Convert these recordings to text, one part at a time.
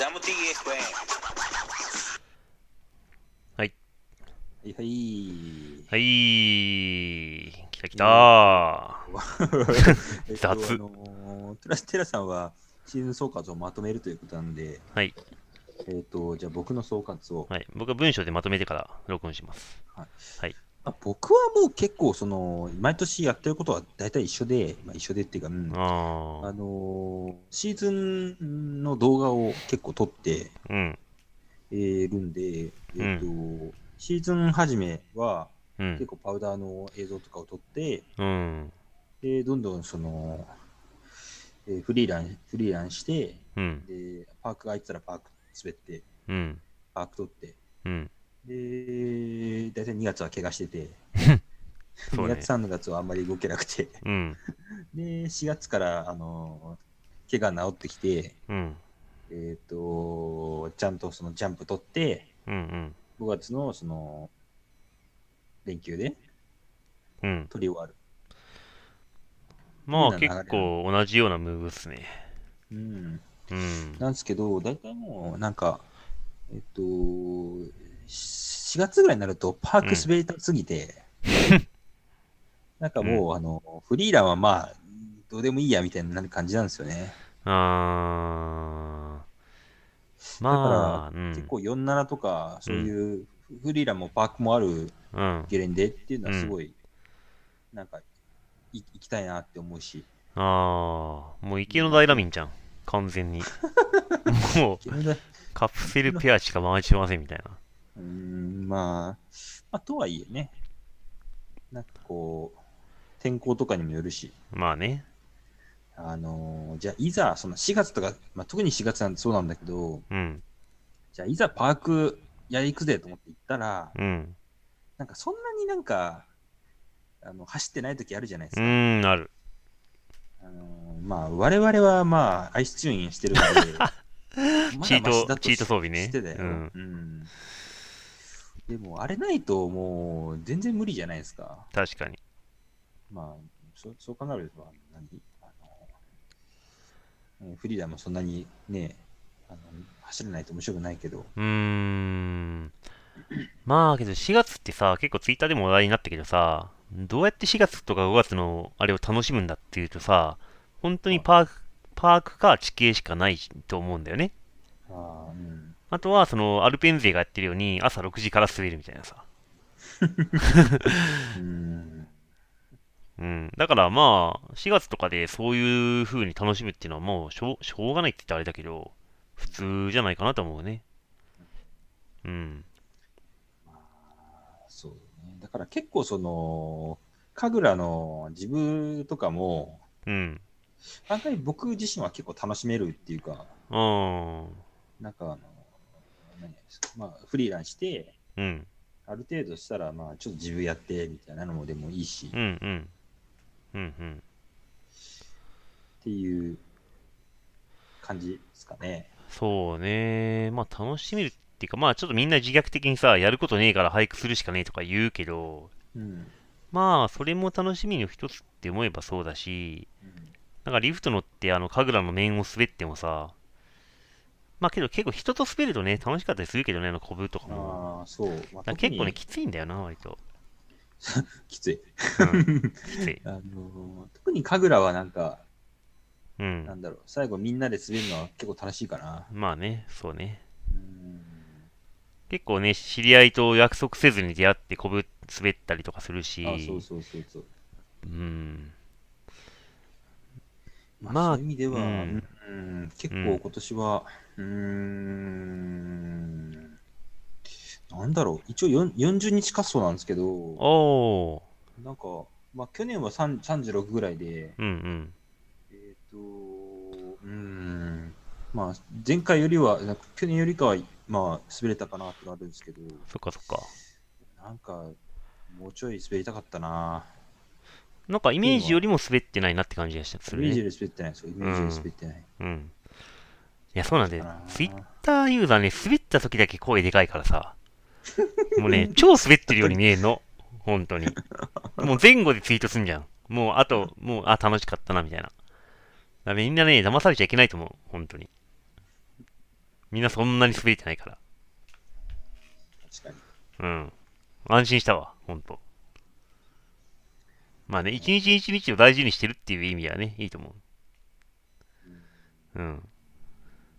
ジャム TFM。はいはい。はい。来た来た えっと雑あのーテラテラさんはシーズン総括をまとめるということなんで、はい。えっ、と、じゃあ僕の総括を。はい。僕は文章でまとめてから録音します。あ僕はもう結構、その、毎年やってることは大体一緒で、まあ、一緒でっていうか、うんああのーシーズンの動画を結構撮ってあ。うん。えーるんで、えっ、と、シーズン始めはうん結。構パウダーの映像とかを撮って、うん。で、どんどんその、えーフリーラン、フリーランして、うん。で、パークが空いてたらパーク滑って、うん。パーク取って、うん。で、大体2月は怪我してて、2 そうね月、3月はあんまり動けなくて、うん。で、4月から、あのー、怪我治ってきて、うん。えっ、と、ちゃんとそのジャンプ取って、うん。うん。5月のその、連休でうん。取り終わる。まあ結構同じようなムーブっすね。うん。うん。なんですけど、大体もう、なんか、えっ、と、4月ぐらいになると、パーク滑りたすぎて、なんかもう、あの、フリーランはまあ、どうでもいいやみたいな感じなんですよね。あー。まあ、うん。結構47とか、そういうフリーランもパークもあるうん。ゲレンデっていうのはすごい、なんか、い行きたいなって思うし、ああ、もう池の平民じゃん。完全に。もう、ゲレンデカプセルペアしか回してませんみたいな。うーん、まあ、まあ、とはいえね、なんかこう、天候とかにもよるし、まあね。あのーじゃあいざ、その4月とか、まあ、特に4月なんてそうなんだけど、うん。じゃあいざパークやり行くぜと思って行ったら、うん。なんかそんなになんか、あの走ってない時あるじゃないですか。うーん、ある。あのーまあ、我々はまあ、アイスチューンしてるので、チートチート装備ねしてたよ、うんうんでも、あれないともう全然無理じゃないですか。確かに。まあ、そそう考えると、何？フリーダーもそんなにね、あの走らないと面白くないけど、うーん。まあけど4月ってさ、結構ツイッターでも話題になったけどさ、どうやって4月とか5月のあれを楽しむんだっていうとさ、本当にパーク、パークか地形しかないと思うんだよね。あーうん、あとは、その、アルペン勢がやってるように、朝6時から滑るみたいなさ。うん、うん。だからまあ、4月とかでそういう風に楽しむっていうのはもうしょう、しょうがないって言ったらあれだけど、普通じゃないかなと思うね。うん。そうね。だから結構その、神楽の自分とかも、うん。案外僕自身は結構楽しめるっていうか、あなんかあの、何まあ、フリーランして、ーうん。ある程度したら、まあ、ちょっと自分やってみたいなのもでもいいし、っうんうん。うんうん。ていう感じですかね。そうね。まあ楽しめるっていうか、まあちょっとみんな自虐的にさ、やることねえから俳句するしかねえとか言うけど、うん。まあそれも楽しみの一つって思えばそうだし、うんなんかリフト乗ってあの神楽の面を滑ってもさ、まあけど結構人と滑るとね、楽しかったりするけどね、あのコブとかも。ああ、そう。まあ、結構ね、きついんだよな、割と。きつい。うん、きつい。あのー特に神楽はなんか、うなんんだろう、最後みんなで滑るのは結構楽しいかな。まあね、そうね。うん。結構ね、知り合いと約束せずに出会ってコブ滑ったりとかするし、あそうそうそうそう。うん。まあ、まあそういう意味では、ううんん結構今年は、うーん、なんだろう、一応4 40日滑走なんですけど、おー。なんか、まあ、去年は3 36ぐらいで、うんうん。えっ、と、うーん、まあ、前回よりは、去年よりかは、まあ、滑れたかなってのあるんですけど、そっかそっか。なんか、もうちょい滑りたかったな。なんかイメージよりも滑ってないなって感じがしたね。イメージより滑ってないですよ。イメージより滑ってない。うん。いや、そうなんだよあ。ーツイッターユーザーね、滑った時だけ声でかいからさ。もうね、超滑ってるように見えんの。本当に。もう前後でツイートすんじゃん。もう、あと、もう、あ、楽しかったな、みたいな。みんなね、騙されちゃいけないと思う。本当に。みんなそんなに滑れてないから。確かに。うん。安心したわ、ほんと。まあね、一日一日を大事にしてるっていう意味はね、いいと思う。うん。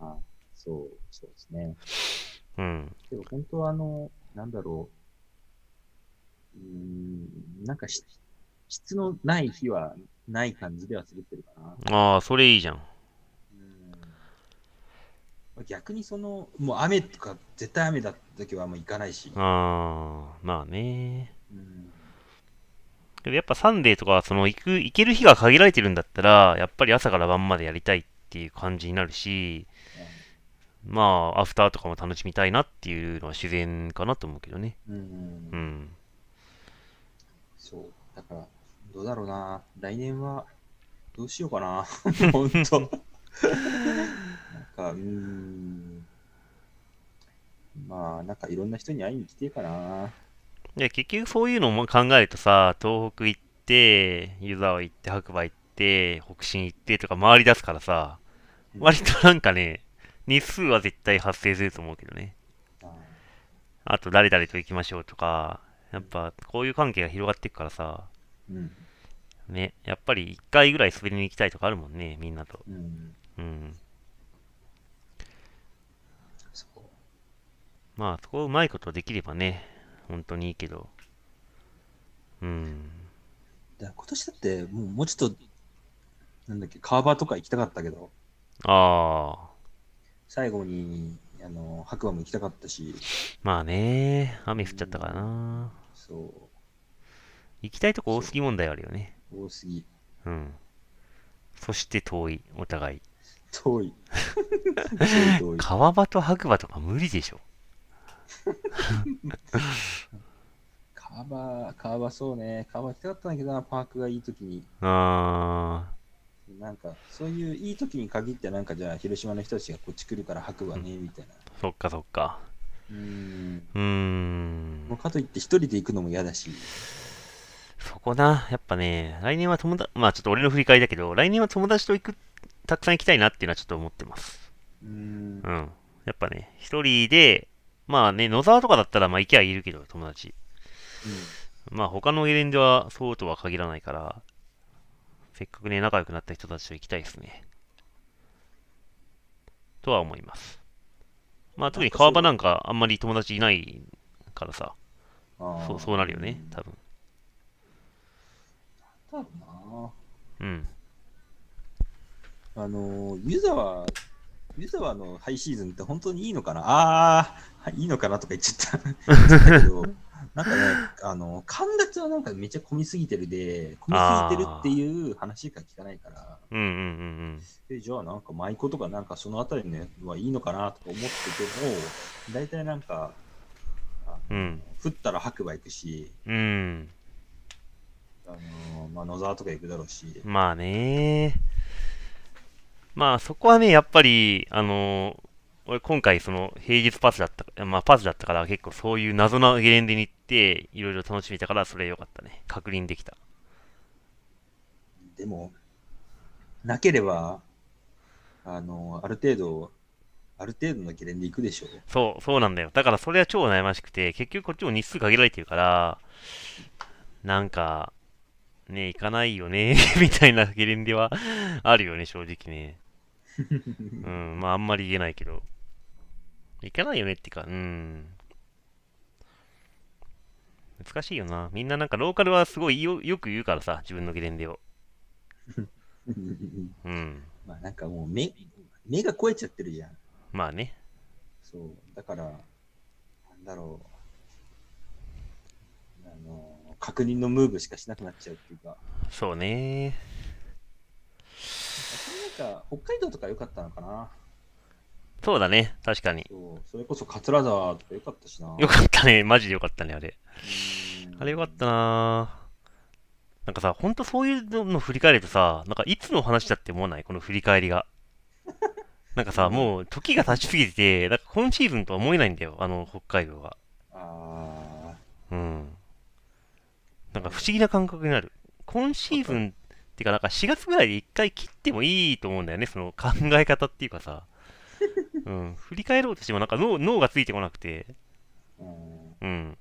あそう、そうですね。うん。けど本当はあの、なんだろう。うーん、なんかし質のない日はない感じでは滑ってるかな。ああ、それいいじゃん。うん逆にその、もう雨とか、絶対雨だった時はもう行かないし。ああ、まあね。うんけどやっぱサンデーとか、その行く、行ける日が限られてるんだったら、やっぱり朝から晩までやりたいっていう感じになるし、まあ、アフターとかも楽しみたいなっていうのは自然かなと思うけどね。うんう、ん。そう。だから、どうだろうな。来年は、どうしようかな。本当なんか、うーん。まあ、なんかいろんな人に会いに来てえかな。で、結局そういうのも考えるとさ、東北行って、湯沢行って、白馬行って、北進行ってとか回り出すからさ、割となんかね、日数は絶対発生すると思うけどね。ああと誰々と行きましょうとか、やっぱこういう関係が広がっていくからさ、うん。ね、やっぱり一回ぐらい滑りに行きたいとかあるもんね、みんなと。うん。うん。そう。まあ、そこをうまいことできればね、本当にいいけど。うん。だ今年だって、もうもうちょっと、なんだっけ、川場とか行きたかったけど、ああ、最後に、あの、白馬も行きたかったし、まあね、雨降っちゃったからな。そ行きたいとこ多すぎ問題あるよね。う、多すぎ。うん。そして遠い、お互い。遠い。遠い遠い。川場と白馬とか無理でしょ。川場、川場そうね。川場行きたかったんだけどな、パークがいい時に。あなんか、そういういい時に限って、なんかじゃあ、広島の人たちがこっち来るから白馬ね、みたいな。ー、そっかそっか。うーん。うーん。かといって一人で行くのも嫌だし。そこな、やっぱね、来年は友達、まあちょっと俺の振り返りだけど、来年は友達と行く、たくさん行きたいなっていうのはちょっと思ってます。うーんう。ん。やっぱね、一人で、まあね、野沢とかだったらまあ行きゃいるけど、友達。まあ他のゲレンデはそうとは限らないから、せっかくね、仲良くなった人たちと行きたいですね。とは思います。まあ特に川場なんかあんまり友達いないからさ、そう、そうなるよね、多分。だろうな。うん。あのー、湯沢、湯沢のハイシーズンって本当にいいのかな？ああ、いいのかなとか言っちゃった。なんかね、あの、神立はなんかめっちゃ混みすぎてるで、混みすぎてるっていう話しか聞かないから、うんうんうんえじゃあなんか舞妓とかなんかそのあたりのやつはいいのかなとか思ってても、大体なんか、あうん。うん。降ったら白馬行くし、うん。あのーまあ、野沢とか行くだろうし、まあね。まあそこはね、やっぱり、あの俺今回その平日パスだった、まあパスだったから結構そういう謎なゲレンデに行って、いろいろ楽しめたからそれ良かったね。確認できた。でも、なければ、あのーある程度、ある程度のゲレンデ行くでしょう。そう、そうなんだよ。だからそれは超悩ましくて、結局こっちも日数限られてるから、なんか、ね、行かないよね、みたいなゲレンデはあるよね、正直ね。うん、まああんまり言えないけど。行かないよねっていうか、うん。難しいよな。みんななんかローカルはすごいよよく言うからさ、自分のゲレンデを。うん。まあなんかもう目、目が超えちゃってるじゃん。まあね。そう。だから、なんだろう。あのー確認のムーブしかしなくなっちゃうっていうか。そうね。なんか、北海道とか良かったのかな。そうだね。確かに。そう。それこそ桂沢とか良かったしな。よかったね。マジでよかったね、あれ。うんあれよかったなぁなんかさ、ほんとそういうの振り返るとさ、なんかいつの話だって思わない？この振り返りが。なんかさ、もう時が経ちすぎてて、なんか今シーズンとは思えないんだよ、あの北海道が。あうん。なんか不思議な感覚になる。今シーズンってか、なんか4月ぐらいで一回切ってもいいと思うんだよね、その考え方っていうかさ。うん。振り返ろうとしてもなんか脳脳がついてこなくて。うんうん。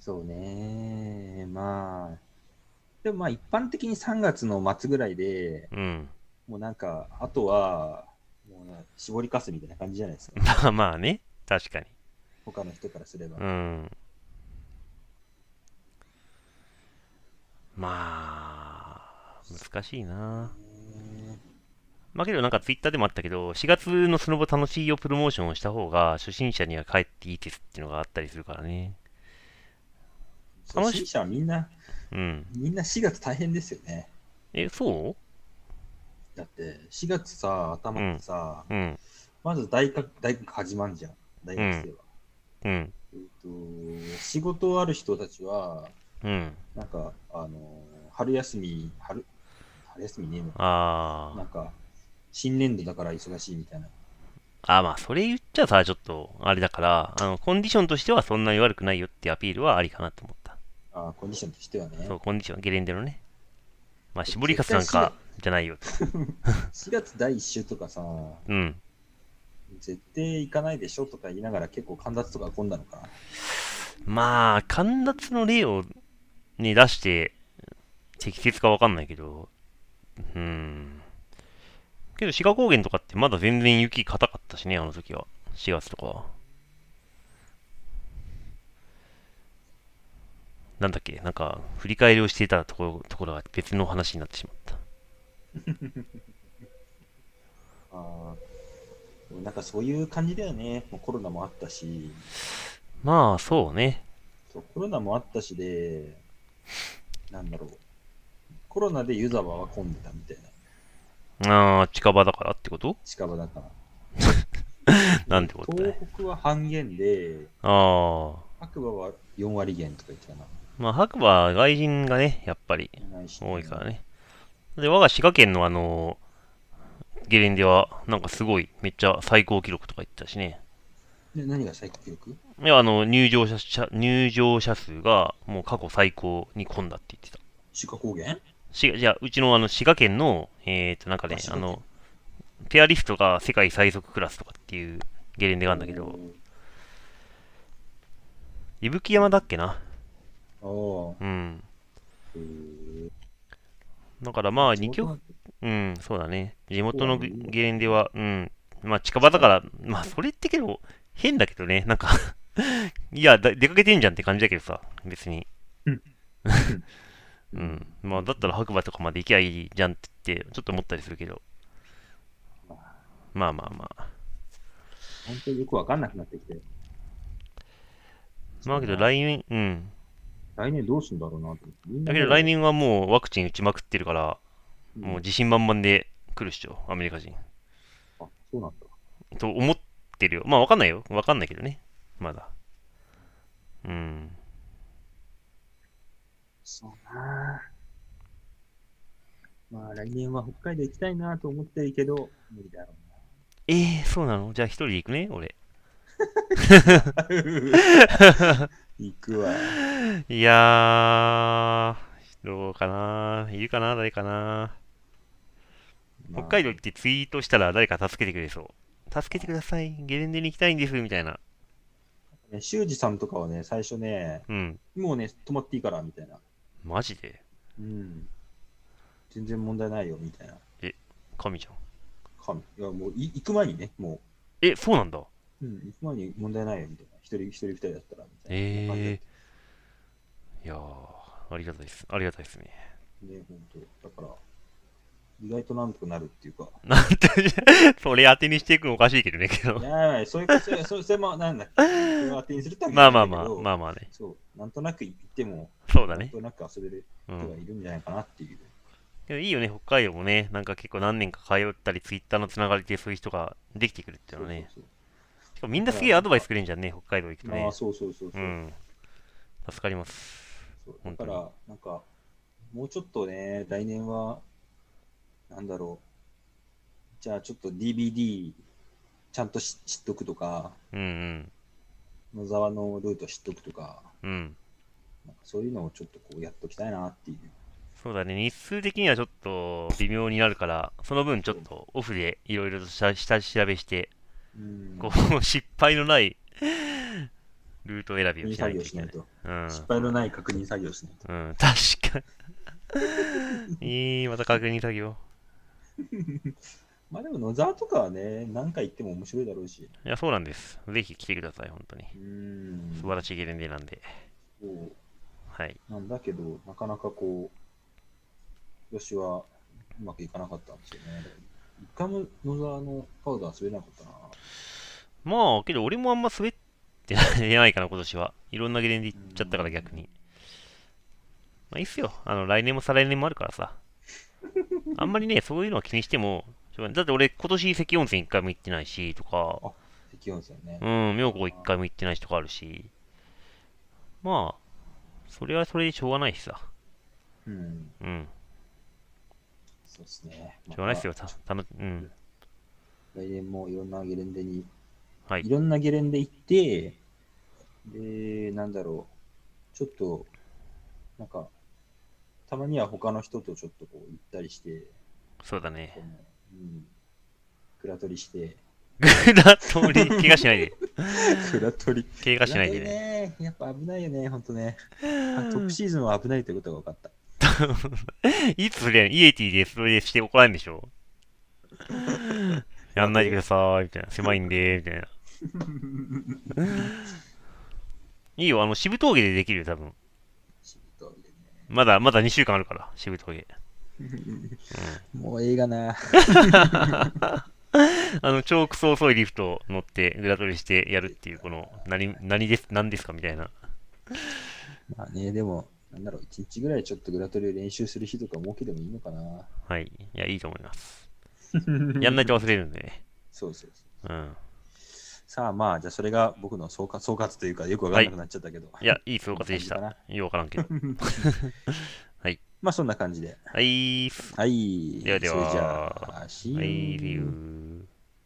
そうね。まあ。でもまあ一般的に3月の末ぐらいで、うん。もうなんか、あとは、もうな絞りかすみたいな感じじゃないですか。まあまあね。確かに。他の人からすれば。うん。まあ、難しいな。ねまあけどなんかツイッターでもあったけど、4月のスノボ楽しいよプロモーションをした方が初心者には帰っていいですっていうのがあったりするからね。初心者はみんな、うん。みんな4月大変ですよね。え、そだって、4月さ、頭ってさ、ううん。まず大学大学始まんじゃん、大学生は。うん。えっと、仕事ある人たちは、うん。なんか、あの、春休み、春、春休みねえのあなんか、新年度だから忙しいみたいな。あ。あまあ、それ言っちゃさ、ちょっと、あれだから、あの、コンディションとしてはそんなに悪くないよってアピールはありかなと思った。あコンディションとしてはね。そう、コンディション、ゲレンデのね。まあ、絞りかすなんかじゃないよと。4月第1週とかさ、うん。絶対行かないでしょとか言いながら結構神立とか混んだのかな。まあ、神立の例をね、出して、適切かわかんないけど、うん。けど、志賀高原とかってまだ全然雪硬かったしね、あの時は。4月とかは。なんだっけ、なんか、振り返りをしていたところところが別の話になってしまった。あーなんかそういう感じだよね。もうコロナもあったし、まあ、そうね。そうコロナもあったしで、なんだろう。コロナで湯沢は混んでたみたいな。ああ、近場だからってこと？近場だから。なんてことだ東ね。北は半減で、ああ。白馬は4割減とか言ってたな。まあ、白馬は外人がね、やっぱり多いからね。で、我が滋賀県のあの、ゲレンデは、なんかすごい、めっちゃ最高記録とか言ってたしね。で何が最高記録？いや、あの、入場者、者入場者数が、もう過去最高に混んだって言ってた。志賀高原？しじゃあ、うちのあの、滋賀県の、えーと、なんかねあ、の、ペアリストが世界最速クラスとかっていうゲレンデがあるんだけど、伊吹山だっけな？うん。だからまあ、2曲、うん、そうだね。地元のゲゲレンデは、うん。まあ、近場だから、まあ、それってけど、変だけどね、なんか いやだ、出かけてんじゃんって感じだけどさ、別に。うんうん。まあ、だったら白馬とかまで行きゃいいじゃんって言って、ちょっと思ったりするけど。まあまあまあ。本当によくわかんなくなってきて。まあけど来年、うん。来年どうすんだろうなって。だけど来年はもうワクチン打ちまくってるから、うんもう自信満々で来るっしょ、アメリカ人。あ、そうなんだ。と思ってるよ。まあわかんないよ。わかんないけどね。まだ。うん。そうなまあ来年は北海道行きたいなと思ってるけど、無理だろえー、そうなの？じゃあ一人で行くね、俺。うな。行くわ。いやー、どうかな？いるかな？誰かな？北海道行ってツイートしたら誰か助けてくれそう。助けてください。ゲレンデに行きたいんです、みたいな。ね、修二さんとかはね、最初ね、うん。もうね、泊まっていいから、みたいな。マジで？うん。全然問題ないよ、みたいな。神じゃん？神。いや、もうい行く前にね、もえ、そうなんだ。う、うん、行く前に問題ないよ、みたいな。一人、一人二人だったら、みたいな。えー。いやー、ありがたいです。ありがたいですね。ね、本当だから、意外となんとかなるっていうか。なんて、それ当てにしていくのおかしいけどね、けどい。やいやそういうこと、そうそれも、なんだっけ、それを当てにするためにまあまあまあ、まあまあね。そう、なんとなく行っても、そうだね。なんとなく遊べるうん。人がいるんじゃないかなっていう。けどいいよね、北海道もね。なんか結構何年か通ったり、ツイッターのつながりでそういう人ができてくるっていうのはね。そうしかもみんなすげえアドバイスくれんじゃんね、北海道行くとねああ、。そうそうそうそうう。ん。助かります。だから、なんか、もうちょっとね、来年は、なんだろう。じゃあちょっと DVD ちゃんとし知っとくとか、うん野沢のルート知っとくとか、うん。うん。なんかそういうのをちょっとこうやっときたいなっていう。そうだね、日数的にはちょっと微妙になるから、その分ちょっとオフでいろいろと下下調べして、うん。こう、失敗のないルート選びをしないといけない。と。うん。失敗のない確認作業しないと。うん、確かに。いい、また確認作業。まあでも野沢とかはね、何回行っても面白いだろうし。いや、そうなんです。ぜひ来てください、本当に。うん。素晴らしいゲレンデなんで。そうはい。なんだけど、なかなかこう、今年はうまくいかなかったんですよね。一回も野沢のパウダー滑れなかったな。まあ、けど俺もあんま滑ってない かな、今年は。いろんなゲレンデ行っちゃったから逆に。まあいいっすよ。あの、来年も再来年もあるからさ。あんまりね、そういうのは気にしても、だって俺今年関温泉一回も行ってないし、とか、適温泉ね。うん、妙高一回も行ってないしとかあるし。まあ、それはそれでしょうがないしさ。うん。うん。そうですね。しょうがないっすよ。た、たの、うん。来年もいろんなゲレンデに、はいいろんなゲレンデ行って、で、なんだろう、ちょっと、なんか、たまには他の人とちょっとこう行ったりして、そうだねうん、クラ取りして、グラトリ、怪我しないで。クラ取り。怪我しないで ね。やっぱ危ないよね、ほんとね。あトップシーズンは危ないということが分かった。いつそれ、イエティでそれでして怒られんでしょ？やんないでください、みたいな。狭いんで、みたいな。いいよ、あの、渋峠でできるよ、多分。まだ、まだ2週間あるから、渋峠。ね もう映画な。あの、超クソ遅いリフト乗って、グラトリしてやるっていう、この、何、何です、何ですかみたいな。まあね、でも、なんだろう、一日ぐらいちょっとグラトリを練習する日とか設けてもいいのかな。はい。いや、いいと思います。やんないと忘れるんでね。そうそうそう。うん。さあまあ、じゃあそれが僕の総括総括というか、よくわからなくなっちゃったけど。いや、いい総括でした。ようわからんけど。まあそんな感じで。はい。はい。ではではそれじゃあ、はい。